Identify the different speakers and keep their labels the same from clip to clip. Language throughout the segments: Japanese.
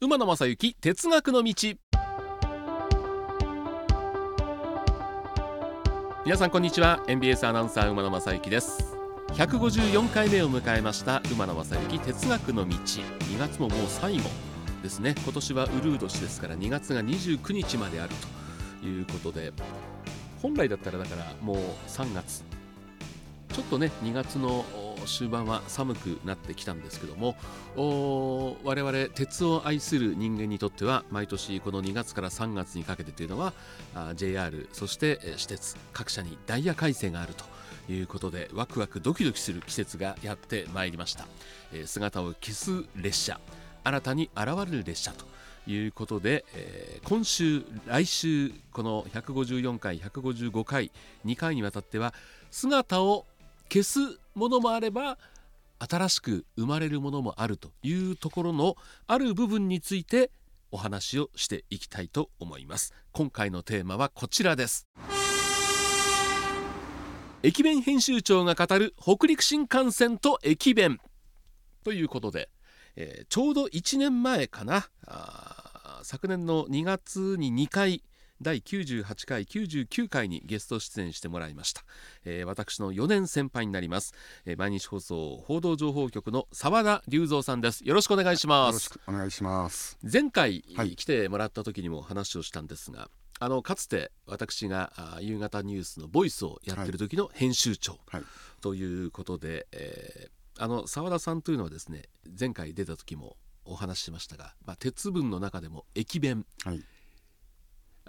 Speaker 1: 馬野正幸哲学の道。皆さんこんにちは。NBS アナウンサー馬野正幸です。154回目を迎えました。馬野正幸哲学の道。2月ももう最後ですね。今年はウルー年ですから2月が29日まであるということで。本来だったらだからもう3月。ちょっとね2月の終盤は寒くなってきたんですけども我々鉄を愛する人間にとっては毎年この2月から3月にかけてというのは JR そして私鉄各社にダイヤ改正があるということでワクワクドキドキする季節がやってまいりました、え姿を消す列車新たに現れる列車ということで、えー、今週来週この154回155回2回にわたっては姿を消すものもあれば新しく生まれるものもあるというところのある部分についてお話をしていきたいと思います。今回のテーマはこちらです。駅弁編集長が語る北陸新幹線と駅弁。ということで、えー、ちょうど1年前かな。昨年の2月に2回第98回99回にゲスト出演してもらいました、えー、私の4年先輩になります、えー、毎日放送報道情報局の澤田隆三さんです。よろしくお願いします。よろしく
Speaker 2: お願いします。
Speaker 1: 前回、はい、来てもらった時にも話をしたんですがあのかつて私が夕方ニュースのボイスをやってる時の編集長、はい、ということで、えー、あの澤田さんというのはですね前回出た時もお話ししましたが、まあ、鉄分の中でも駅弁、はい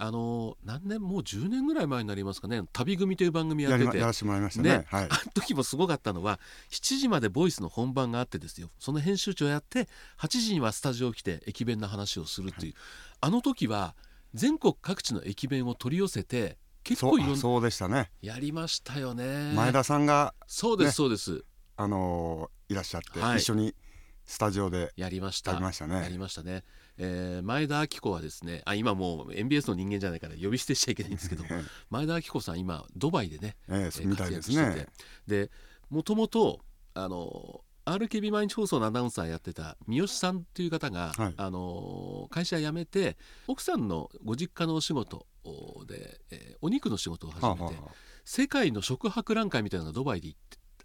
Speaker 1: あの何年もう10年ぐらい前になりますかね。旅組という番組やってて。
Speaker 2: やらせてもらいましたね、ね。はい、
Speaker 1: あの時もすごかったのは7時までボイスの本番があってですよ。その編集長やって8時にはスタジオ来て駅弁の話をするという、はい、あの時は全国各地の駅弁を取り寄せて結構いろんな
Speaker 2: そうでしたね。
Speaker 1: やりましたよね。
Speaker 2: 前田さんが、
Speaker 1: ね、そうですそうです。
Speaker 2: あのー、いらっしゃって、はい、一緒にスタジオで
Speaker 1: やりました。
Speaker 2: やりましたね。
Speaker 1: やりましたねえー、前田明子はですねあ今もう MBS の人間じゃないから呼び捨てしちゃいけないんですけど 前田明子さん今ドバイでね、
Speaker 2: えー、活躍してて、
Speaker 1: でもともとあの RKB 毎日放送のアナウンサーやってた三好さんという方が、はい、あの会社辞めて奥さんのご実家のお仕事で、えー、お肉の仕事を始めて、はあはあ、世界の食博覧会みたいなのがドバイで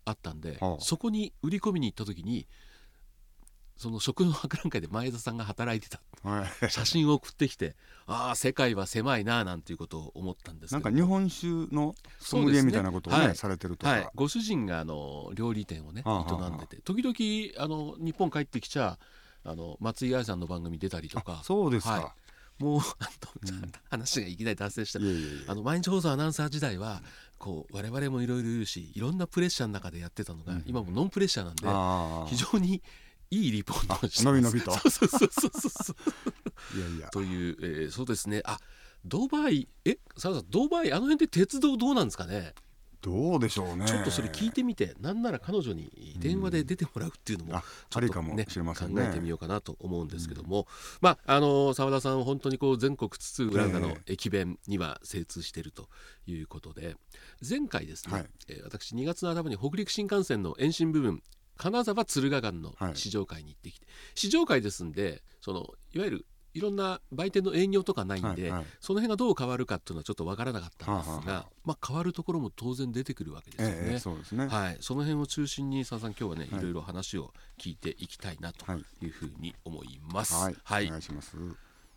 Speaker 1: あったんで、はあ、そこに売り込みに行った時にその食の博覧会で前田さんが働いてた、はい、写真を送ってきてああ世界は狭いななんていうことを思ったんです
Speaker 2: なんか日本酒のソムリエみたいなことをね、ねはい、されてるとか、はい、
Speaker 1: ご主人があの料理店をね営んでて。時々あの日本帰ってきちゃあの松井愛さんの番組出たりとか。
Speaker 2: そうですか、
Speaker 1: もう話がいきなり達成した。あの毎日放送アナウンサー時代はこう我々もいろいろ言うしいろんなプレッシャーの中でやってたのが、うん、今もノンプレッシャーなんで非常にいいリポートをして
Speaker 2: のびのびと。
Speaker 1: そうそうそうそうそう。いやいや。という、えー、そうですね。あドバイえささドバイあの辺で鉄道どうなんですかね？
Speaker 2: どうでしょうね。
Speaker 1: ちょっとそれ聞いてみてなんなら彼女に電話で出てもらうっていうのも
Speaker 2: ちょっと、ね、ね、考
Speaker 1: えてみようかなと思うんですけども、うん、まああの澤田さん本当にこう全国津々浦々の駅弁には精通しているということで前回ですね、はい、えー、私2月の頭に北陸新幹線の延伸部分金沢敦賀間の試乗会に行ってきて、はい、試乗会ですんでそのいわゆるいろんな売店の営業とかないんで、はいはい、その辺がどう変わるかっていうのはちょっと分からなかったんですが、はあはあ、まあ、変わるところも当然出てくるわけですよね。え
Speaker 2: え、そうですね。
Speaker 1: はい、その辺を中心に佐さん今日はね、はい、いろいろ話を聞いていきたいなというふうに思います。
Speaker 2: はい、はい、お願いします。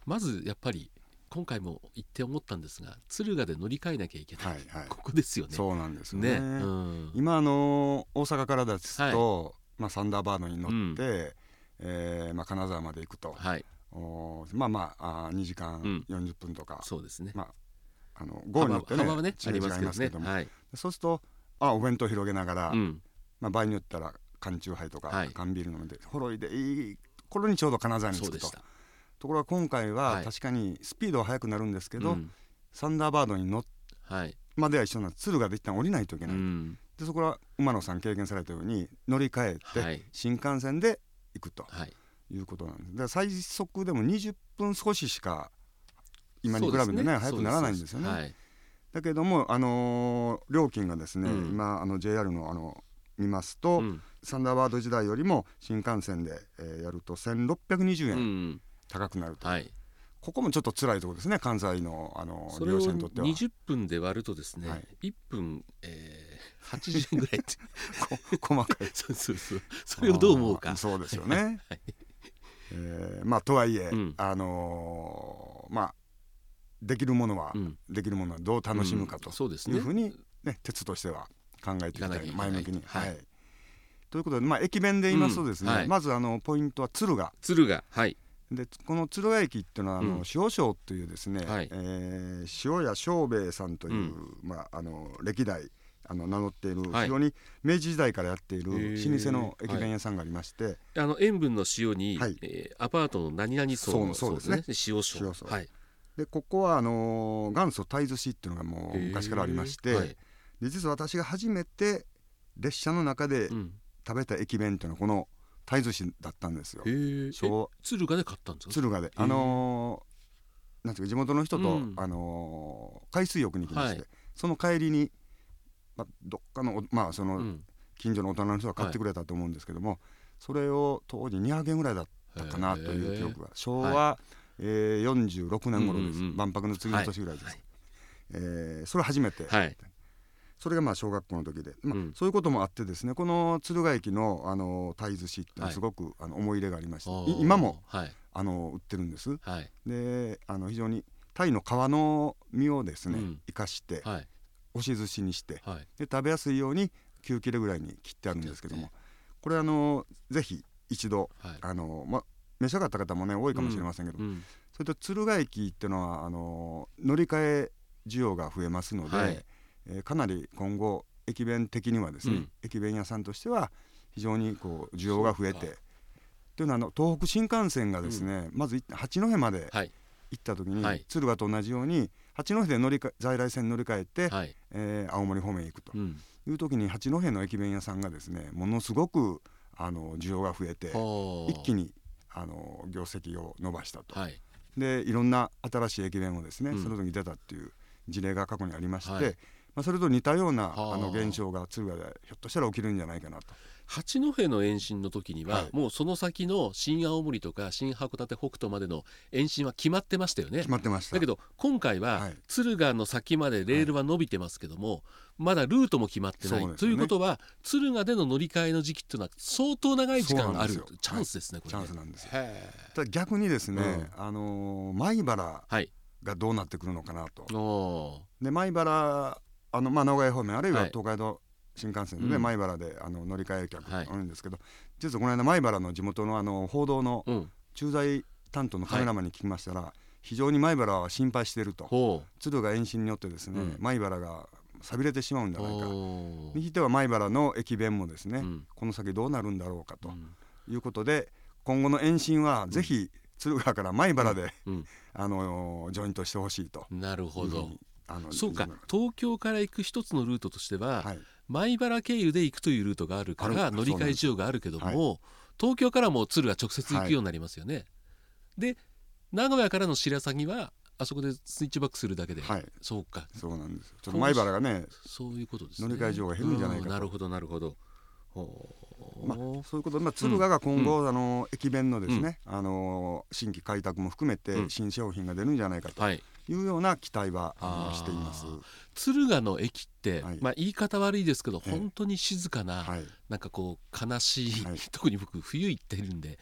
Speaker 1: まずやっぱり今回も行って思ったんですが敦賀で乗り換えなきゃいけない、はいはい、ここですよね。
Speaker 2: そうなんですね。ね。うん、今あの大阪からですと、はい。まあ、サンダーバードに乗って、うん、えー、まあ、金沢まで行くと、はい、おまあまああ2時間40分とか、うん、
Speaker 1: そうですね、
Speaker 2: まあ、あのゴールによってね
Speaker 1: 幅はね
Speaker 2: 違いますけども、はい、そうするとあお弁当広げながら、うん、まあ、場合によったら缶チューハイとか、はい、缶ビール飲んでほろいでいい頃にちょうど金沢に着くとところが今回は確かにスピードは速くなるんですけど、サンダーバードに乗っまでは一緒な鶴ができたら降りないといけない、でそこは馬野さん経験されたように乗り換えて新幹線で行くと、い、うことなんです。で最速でも20分少ししか今に比べてねね早くならないんですよね。はい、だけども、あのー、料金がですね、うん、今あの JR のあの見ますと、うん、サンダーバード時代よりも新幹線で、えー、やると1620円、うん、高くなると、はい、ここもちょっと辛いところですね関西のあの利用者にとっては。
Speaker 1: 20分で割るとですね、はい、1分、えー、80円ぐらいって。
Speaker 2: 細かい。
Speaker 1: そうそうそう。それをどう思うか。
Speaker 2: そうですよね、はい、えー、まあとはいえ、うん、あのー、まあできるものは、うん、できるものはどう楽しむかというふうに、ね、鉄としては考えていきたい前向きに。はい、ということで、まあ、駅弁で言いますとですね、うん。はい、まずあのポイントは敦賀
Speaker 1: 敦賀はい
Speaker 2: でこの敦賀駅っていうのはあの、うん、塩庄というですね、はい、えー、塩屋庄兵衛さんという、うん、まあ、あの歴代あの名乗っている、非常に明治時代からやっている老舗の駅弁屋さんがありまして、はい、
Speaker 1: あの塩分の塩に、はい、えー、アパートの何々層の
Speaker 2: そうですね。
Speaker 1: 塩庄。はい、
Speaker 2: でここはあの元祖鯛寿司っていうのがもう昔からありまして、はい、で実は私が初めて列車の中で食べた駅弁っていうのはこの鯛寿司だったんですよ。
Speaker 1: 敦賀で買ったんですか？
Speaker 2: 敦賀で。あのー、なんていうか地元の人と、うん、あのー、海水浴に行きまして、はい、その帰りに、まあ、どっかのまあその、近所の大人の人が買ってくれたと思うんですけども、はい、それを当時200円ぐらいだったかなという記憶が。昭和、はい、えー、46年頃です、うんうん、万博の次の年ぐらいです、はい、えー、それ初めて、はい、それがまあ小学校の時で、まあ、そういうこともあってですねこの敦賀駅のあの鯛寿司ってすごく、あの思い入れがありまして今も、あの売ってるんです。であの非常に鯛の皮の身をですね、生かして、押し寿司にして、で食べやすいように9切れぐらいに切ってあるんですけどもこれあのぜひ一度、あのま召し上がった方もね多いかもしれませんけど、それと敦賀駅っていうのはあの乗り換え需要が増えますので、えー、かなり今後駅弁的にはですね、うん、駅弁屋さんとしては非常にこう需要が増えてというのはあの東北新幹線がですね、うん、まず八戸まで行った時に、はい、敦賀と同じように八戸で乗り在来線に乗り換えて、はい、えー、青森方面へ行くという時に八戸の駅弁屋さんがですねものすごくあの需要が増えて一気にあの業績を伸ばしたと。はい。でいろんな新しい駅弁をですね、うん、その時に出たっていう事例が過去にありまして、はい、まあ、それと似たようなあ。の現象が敦賀でひょっとしたら起きるんじゃないかなと。
Speaker 1: 八戸の延伸の時には、はい、もうその先の新青森とか新函館北斗までの延伸は決まってましたよね。
Speaker 2: 決まってました。
Speaker 1: だけど今回は、はい、敦賀の先までレールは伸びてますけども、はい、まだルートも決まってない、ね、ということは敦賀での乗り換えの時期っていうのは相当長い時間がある。チャンスですね、
Speaker 2: これね。チャンスなんですよ。ただ逆にですね、うん、あのー、米原がどうなってくるのかなと、で米原あのまあ名古屋方面あるいは東海道新幹線で、ね、米原であの乗り換え客があるんですけど、実はこの間米原の地元のあの報道の駐在担当のカメラマンに聞きましたら、非常に米原は心配していると。鶴が延伸によってですね、米原が錆びれてしまうんじゃないか右手は米原の駅弁もですね、この先どうなるんだろうかということで今後の延伸はぜひ敦賀から米原で、あのジョイントしてほしいと
Speaker 1: なるほどそうか。東京から行く一つのルートとしては、はい、米原経由で行くというルートがあるから乗り換え需要があるけども、はい、東京からも鶴が直接行くようになりますよね。はい、で名古屋からの白鷺はあそこでスイッチバックするだけで、はい、そうか。
Speaker 2: そうなんですちょっと米原がね
Speaker 1: そういうことです、ね、
Speaker 2: 乗り換え需要が減るんじゃないかと、
Speaker 1: なるほどなるほど。
Speaker 2: まあ、そういうことで、まあ、敦賀が今後、うん、あの駅弁のですね、うん、あの新規開拓も含めて新商品が出るんじゃないかと、はいいうような期待はしています。
Speaker 1: 敦賀の駅って、はい、まあ、言い方悪いですけど、本当に静かな、はい、なんかこう悲しい、はい、特に僕冬行ってるんで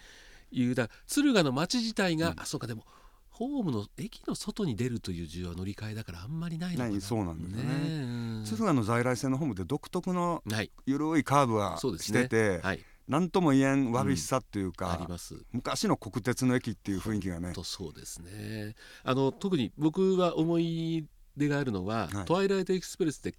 Speaker 1: いうだ敦賀の街自体が、うん、あそうかでもホームの駅の外に出るという需要は乗り換えだからあんまりないのかな。
Speaker 2: そうなんですね。ね敦賀の在来線のホームって独特の緩いカーブはしてて、ねはい、何とも言えんわびしさっていうか、うん、あります。昔の国鉄の駅っていう雰囲気がね。
Speaker 1: とそうですね。あの特に僕は思い出があるのは、はい、トワイライトエクスプレスで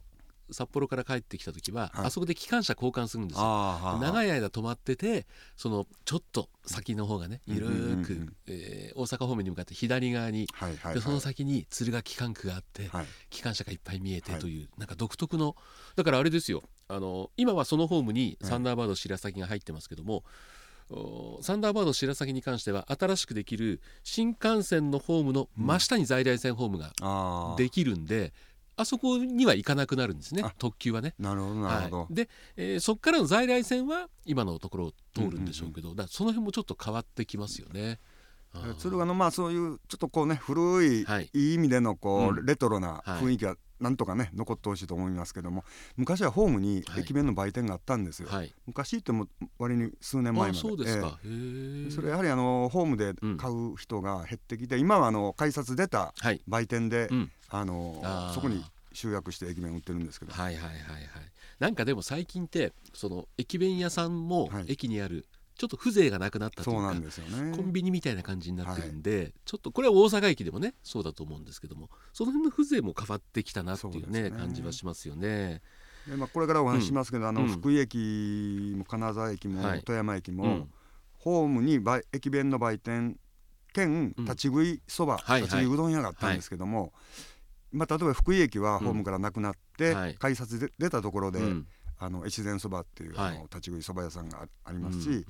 Speaker 1: 札幌から帰ってきた時は、はい、あそこで機関車交換するんですよ。長い間止まっててそのちょっと先の方がねゆるく、えー、大阪方面に向かって左側に、はいはいはい、でその先に敦賀機関区があって、はい、機関車がいっぱい見えてという、はい、なんか独特のだからあれですよ。あの今はそのホームにサンダーバード白崎が入ってますけども、サンダーバード白崎に関しては新しくできる新幹線のホームの真下に在来線ホームができるんで、あそこには行かなくなるんですね。特急はね。
Speaker 2: なるほどなるほど。
Speaker 1: はい、で、えー、そこからの在来線は今のところを通るんでしょうけど、うんうんうん、だその辺もちょっと変わってきますよね。
Speaker 2: 敦賀のまあそういうちょっとこうね古い、はい、いい意味でのこう、うん、レトロな雰囲気がなんとかね残ってほしいと思いますけども昔はホームに駅弁の売店があったんですよ、はい、昔っても割に数年前まで。
Speaker 1: そうですか、え
Speaker 2: ー、それやはりあのホームで買う人が減ってきて、うん、今はあの改札出た売店で、はいうん、あのそこに集約して駅弁売ってるんですけど。
Speaker 1: はいはいはいはい。なんかでも最近ってその駅弁屋さんも駅にある、ちょっと風情がなくなったというか、ね、コンビニみたいな感じになってるんで、はい、ちょっとこれは大阪駅でもねそうだと思うんですけどもその辺の風情も変わってきたなっていうね、ね、感じはしますよね。
Speaker 2: でまあ、これからお話ししますけど、うん、あの福井駅も金沢駅も富山駅も、ホームに駅弁の売店兼立ち食いそば、うん、立ち食いうどん屋があったんですけども、はいまあ、例えば福井駅はホームからなくなって、うん、改札で出たところで、うん、あの越前そばっていう、あの立ち食いそば屋さんがありますし、うんうん、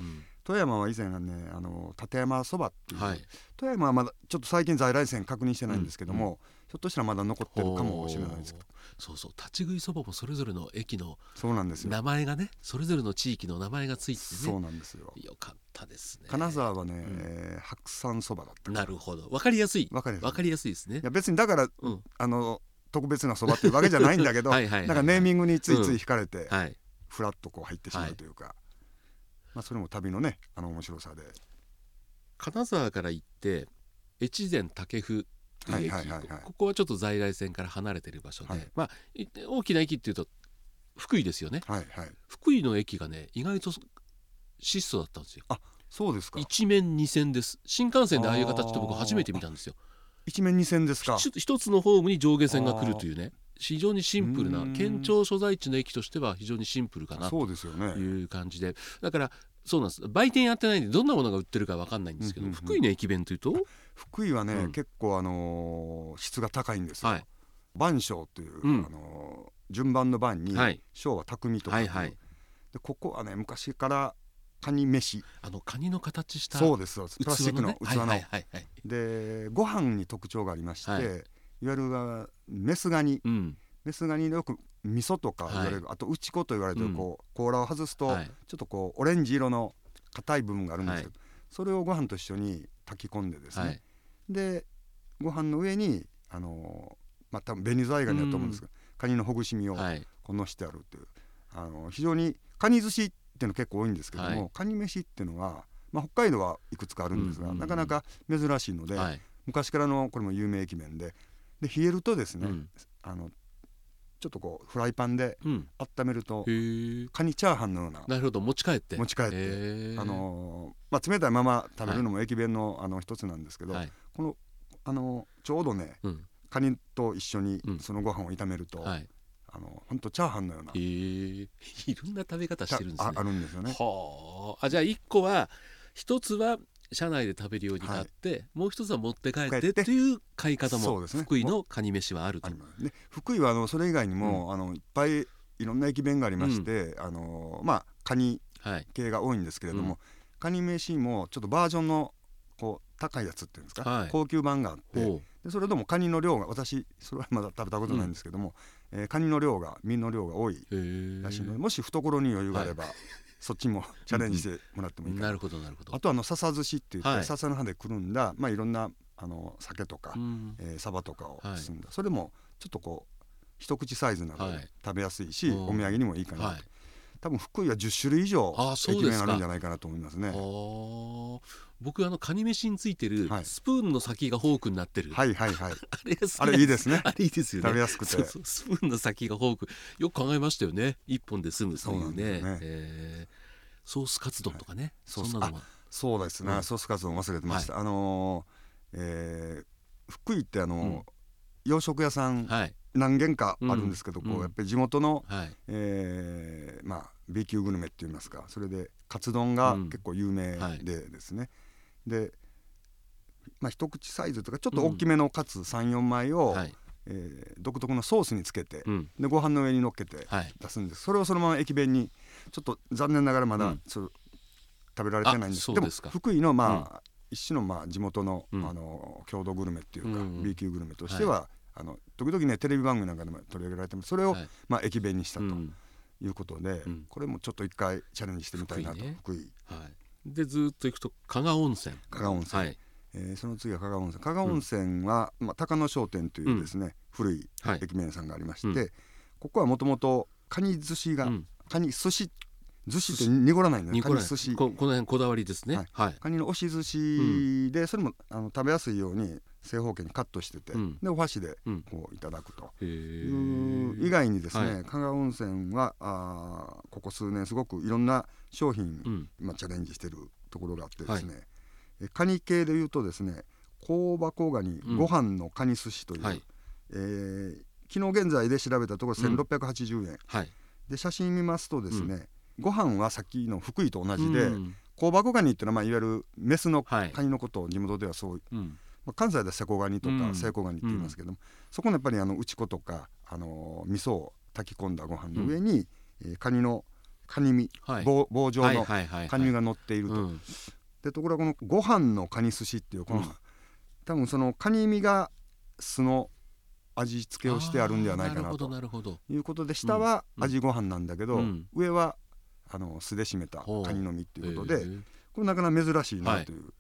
Speaker 2: 富山は以前はねあの立山そばっていう、はい、富山はまだちょっと最近在来線確認してないんですけども、うんうん、ひょっとしたらまだ残ってるかもしれないですけど
Speaker 1: そうそう立ち食いそばもそれぞれの駅の
Speaker 2: そうなんですよ。
Speaker 1: 名前がねそれぞれの地域の名前がついてね。
Speaker 2: そうなんですよ。
Speaker 1: よかったですね。
Speaker 2: 金沢はね、うん、白山そばだった。
Speaker 1: なるほど。わかりやすい。
Speaker 2: わか
Speaker 1: りやすい。ですね。
Speaker 2: いや別にだから、うん、あの特別なそばっていうわけじゃないんだけど なんかネーミングについつい惹かれて、うん。はい、フラッとこう入ってしまうというか、はい、まあ、それも旅のねあの面白さで。
Speaker 1: 金沢から行って越前武生いう駅、はいはいはいはい、ここはちょっと在来線から離れてる場所で、はい、まあ、大きな駅っていうと福井ですよね、はいはい、福井の駅がね意外と質素だったんですよ。
Speaker 2: あそうですか。
Speaker 1: 一面二線です。新幹線でああいう形って僕初めて見たんですよ。
Speaker 2: 一面二線ですか。
Speaker 1: 一つのホームに上下線が来るというね非常にシンプルな県庁所在地の駅としては非常にシンプルかなという感じで。だからそうなんです。売店やってないんでどんなものが売ってるか分かんないんですけど、うんうんうん、福井の駅弁というと
Speaker 2: 福井はね、うん、結構あのー、質が高いんですよ。はい、番章という、うん、あのー、順番の番に、はい、章は匠とか、はいはい、でここはね昔からカニ飯。
Speaker 1: あのカニの形した
Speaker 2: そうですプラスチックの器の、はいはいはい。はい、でご飯に特徴がありまして、はい、いわゆるメスガニ、うん、メスガニでよく味噌とか言われる、はい、あと内子と言われてるこう、甲羅を外すと、はい、ちょっとこうオレンジ色の硬い部分があるんですけど、それをご飯と一緒に炊き込んでですね、でご飯の上にあのまあ多分紅ザイガニだと思うんですけど、カニのほぐし身をこうのしてあるっていうあの非常にカニ寿司っていうの結構多いんですけども、はい、カニ飯っていうのは、まあ、北海道はいくつかあるんですが、なかなか珍しいので、はい、昔からのこれも有名駅弁でで冷えるとですね、うん、あのちょっとこうフライパンで温めると、うん、カニチャーハンのような
Speaker 1: なるほど。持ち帰って。
Speaker 2: 持ち帰って。あのまあ、冷たいまま食べるのも駅弁の,、あの一つなんですけど、はい、このあのちょうどね、うん、カニと一緒にそのご飯を炒めると、はい、あの本当チャーハンのような、え。
Speaker 1: ー、いろんな食べ方してるんですね。
Speaker 2: あるんですよね。
Speaker 1: はあ。じゃあ1個は一つは車内で食べるように買って、はい、もう一つは持って帰ってって。いう買い方も、ね、福井のカニ飯はあると、
Speaker 2: ね、福井はあのそれ以外にも、うん、あのいっぱいいろんな駅弁がありまして、うん、あのまあカニ系が多いんですけれども、はい。うん、カニ飯もちょっとバージョンのこう高いやつっていうんですか、はい、高級版があってでそれでもカニの量が私それはまだ食べたことないんですけども、えー、カニの量が身の量が多いらしいのでもし懐に余裕があれば、はい、そっちもチャレンジしてもらってもいいかな,、なるほどなるほど。あとあの笹寿司っていって、はい、笹の葉でくるんだ、まあ、いろんなあの酒とか、うん、えー、サバとかを包んだ、はい、それもちょっとこう一口サイズなので食べやすいし、お土産にもいいかなと。多分福井は10種類以上駅弁あるんじゃないかなと思いますね。
Speaker 1: 僕あのカニ飯についてるスプーンの先がフォークになってる、
Speaker 2: はいはいはい。
Speaker 1: あれ
Speaker 2: あれいいですね。
Speaker 1: あれいいですよね。
Speaker 2: 食べやすくて。
Speaker 1: スプーンの先がフォーク。よく考えましたよね。一本で済むそういうね。ね、えー、ソースカツ丼とかね、はい、
Speaker 2: そんなのそうですね、うん、ソースカツ丼忘れてました、はい、あのー、えー、福井ってあのーうん、洋食屋さん、はい何軒かあるんですけど、こうやっぱり地元の、はい、えー、まあ B 級グルメっていいますかそれでカツ丼が結構有名でですね、はい、で、まあ、一口サイズとかちょっと大きめのカツ34枚を、はい、えー、独特のソースにつけて、うん、でご飯の上にのっけて出すんです、それをそのまま駅弁にちょっと残念ながらまだ、うん、そ食べられてないんです。けどでも福井のまあ、うん、一種のまあ地元の,、あの郷土グルメっていうか、うん、B 級グルメとしては、あの時々ねテレビ番組なんかでも取り上げられてます。それを、はい、まあ、駅弁にしたということで、うん、これもちょっと一回チャレンジしてみたいなと。福井,、ね、
Speaker 1: はい、でずっと行くと加賀温泉。
Speaker 2: 加賀温泉、はい。えー、その次は加賀温泉。加賀温泉は、うん、まあ、高野商店というですね、古い駅弁屋さんがありまして、ここはもともとカニ寿司が、カニ寿司寿司って濁らないんだよカニ寿司。
Speaker 1: ここの辺こだわりですね、
Speaker 2: はい、カニの押し寿司で、それもあの食べやすいように正方形にカットしてて、でお箸でこういただくと。いう以外にですね、加賀温泉はあここ数年すごくいろんな商品、今チャレンジしてるところがあってですね、えカニ系でいうとですね香箱ガニ、ご飯のカニ寿司という、はい、えー、昨日現在で調べたところ1680円、はい、で写真見ますとですね、ご飯はさっきの福井と同じで、香箱ガニっていうのは、まあ、いわゆるメスのカニのことを地元ではそう、まあ、関西ではセコガニとかセイコガニって言いますけども、そこのやっぱりあの内子とか、あのー、味噌を炊き込んだご飯の上に、えー、カニのカニ身、はい、棒棒状のカニ身が乗っていると。でところがこのご飯のカニ寿司っていうこの、うん、多分そのカニ身が酢の味付けをしてあるんではないかなと。いうことで下は味ご飯なんだけど、うん、上はあの酢で締めたカニの身っていうことで、これなかなか珍しいなという、はい、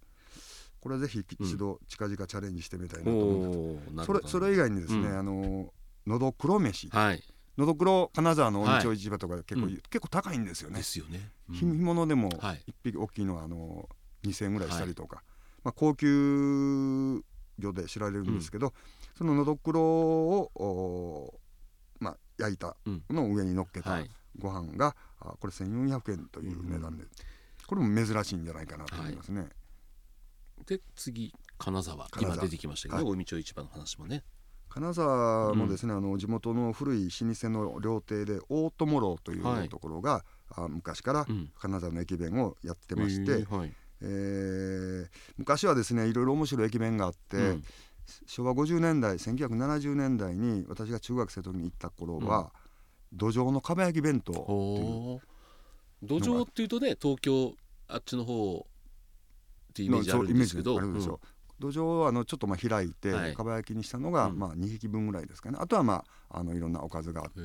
Speaker 2: これはぜひ一度近々チャレンジしてみたいなと思います、それそれ以外にですね、あののど黒飯、はい。のどくろ金沢の大町市場とか結構、はい、結構高いんですよね。
Speaker 1: ですよね。
Speaker 2: うん、干物でも一匹大きいのはあの2,000円ぐらいしたりとか、はい、まあ、高級魚で知られるんですけど、うん、そののどくろを、まあ、焼いたの上に乗っけたご飯が、うん、これ1,400円という値段で、これも珍しいんじゃないかなと思いますね。はい、
Speaker 1: で次金沢。今出てきましたけど、はい、大町市場の話もね。
Speaker 2: 金沢もですね、うん、あの地元の古い老舗の料亭で大友楼というところが、はい、あ昔から金沢の駅弁をやってまして、うんはい、えー、昔はですねいろいろ面白い駅弁があって、うん、昭和50年代1970年代に私が中学生の時に行った頃は、うん、土壌のかば焼き弁当っていう。
Speaker 1: 土壌っていうとね東京あっちの方っていうイメージあるんですけど、
Speaker 2: 土壌をあのちょっとまあ開いてかば焼きにしたのがまあ2匹分ぐらいですかね。あとはまああのいろんなおかずがあって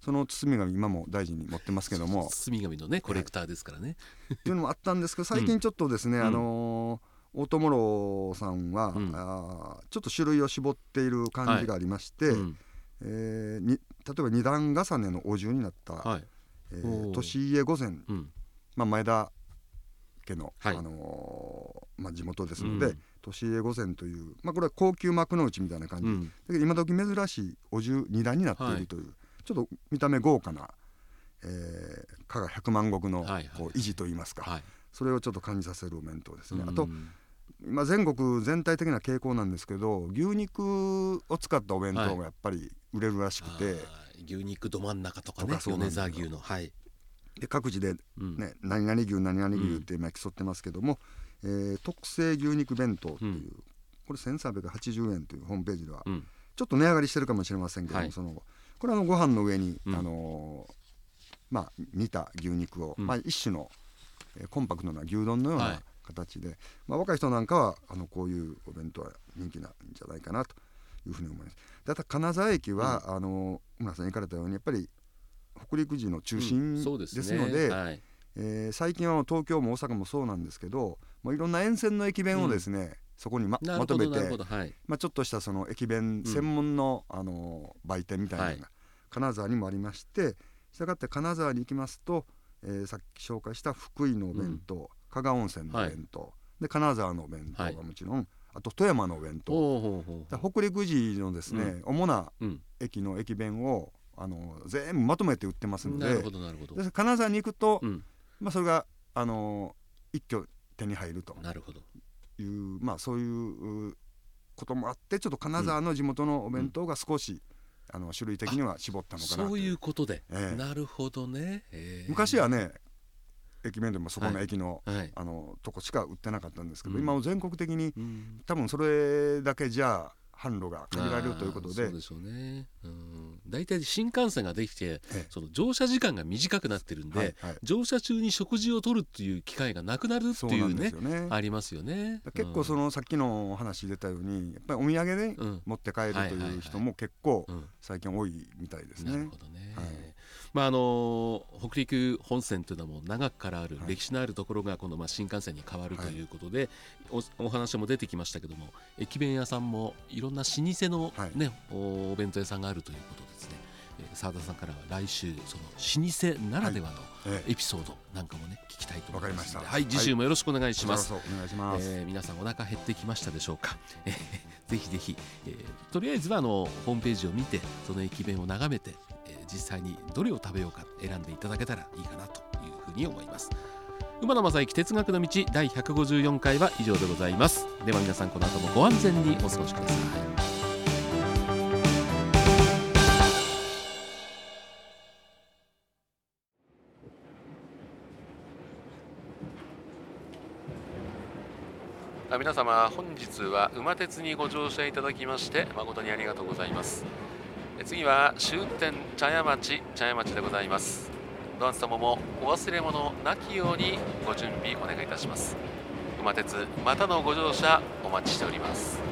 Speaker 2: その包み紙今も大事に持ってますけども。
Speaker 1: 包み紙のねコレクターですからね。
Speaker 2: っていうのもあったんですけど最近ちょっとですね、あの大友楼さんは、うん、あちょっと種類を絞っている感じがありまして、はい。うん、えー、に例えば二段重ねのお重になった、はい。えー、年家御前、うん、まあ、前田家の、はい、あのー、まあ、地元ですので、うん、年家御前という、まあ、これは高級幕の内みたいな感じ、うん、だけど今時珍しいお重二段になっているという、はい、ちょっと見た目豪華な、えー、加賀百万石のこう維持といいますか、はい、それをちょっと感じさせるお弁当ですね。あと今全国全体的な傾向なんですけど牛肉を使ったお弁当がやっぱり売れるらしくて、はい、
Speaker 1: 牛肉ど真ん中とかね米沢牛のはい。
Speaker 2: で各自でね、うん、何々牛何々牛って今競ってますけども、うん、えー、特製牛肉弁当っていう、うん、これ1380円というホームページでは、うん、ちょっと値上がりしてるかもしれませんけども、はい、そのこれはのご飯の上に、あのー、まあ、煮た牛肉を、まあ、一種の、えー、コンパクトな牛丼のような形で、はい、まあ、若い人なんかはあのこういうお弁当は人気なんじゃないかなというふうに思います。だ金沢駅は、あの村さん行かれたようにやっぱり北陸時の中心ですので,、え最近は東京も大阪もそうなんですけどもういろんな沿線の駅弁をですね、そこにままとめて、まあ、ちょっとしたその駅弁専門の,、あの売店みたいなのが金沢にもありましてしたがって金沢に行きますと、えー、さっき紹介した福井のお弁当、加賀温泉のお弁当、で金沢のお弁当がもちろん、あと富山のお弁当北陸時のですね、主な駅の駅弁をあの全部まとめて売ってますのでなるほどなるほど。金沢に行くと、うん、まあ、それがあの一挙手に入ると。なるほど。いう、まあ、そういうこともあってちょっと金沢の地元のお弁当が少し、うん、あの種類的には絞ったのかな
Speaker 1: そういうことで、えー、なるほどね、
Speaker 2: えー、昔はね駅弁でもそこの駅のはい、あのとこしか売ってなかったんですけど、うん、今も全国的に、うん、多分それだけじゃ販路が限られるということで
Speaker 1: 大体新幹線ができて、その乗車時間が短くなってるんで、はいはい、乗車中に食事をとるっていう機会がなくなるっていうね、ね、ありますよね。
Speaker 2: 結構そのさっきの話出たようにやっぱりお土産で持って帰るという人も結構最近多いみたいですね。なるほどね、はい
Speaker 1: まあ、あの北陸本線というのはもう長くからある歴史のあるところがこのまあ新幹線に変わるとい。うことで、はい、おお話も出てきましたけども駅弁屋さんもいろんな老舗のね、はい、お弁当屋さんがあるということですね。澤田さんからは来週その老舗ならではのエピソードなんかもね聞きたいと思いますので、はい、次週もよろしくお願いします。
Speaker 2: お願いします。
Speaker 1: えー、皆さんお腹減ってきましたでしょうか？えー、ぜひぜひ、えー、とりあえずはあのホームページを見てその駅弁を眺めて、えー、実際にどれを食べようか選んでいただけたらいいかなというふうに思います。馬野正幸哲学の道第154回は以上でございます。では皆さんこの後もご安全にお過ごしください。皆様本日は馬鉄にご乗車いただきまして誠にありがとうございます次は終点茶屋町茶屋町でございます。ドアン様もお忘れ物なきようにご準備お願いいたします。馬鉄またのご乗車お待ちしております。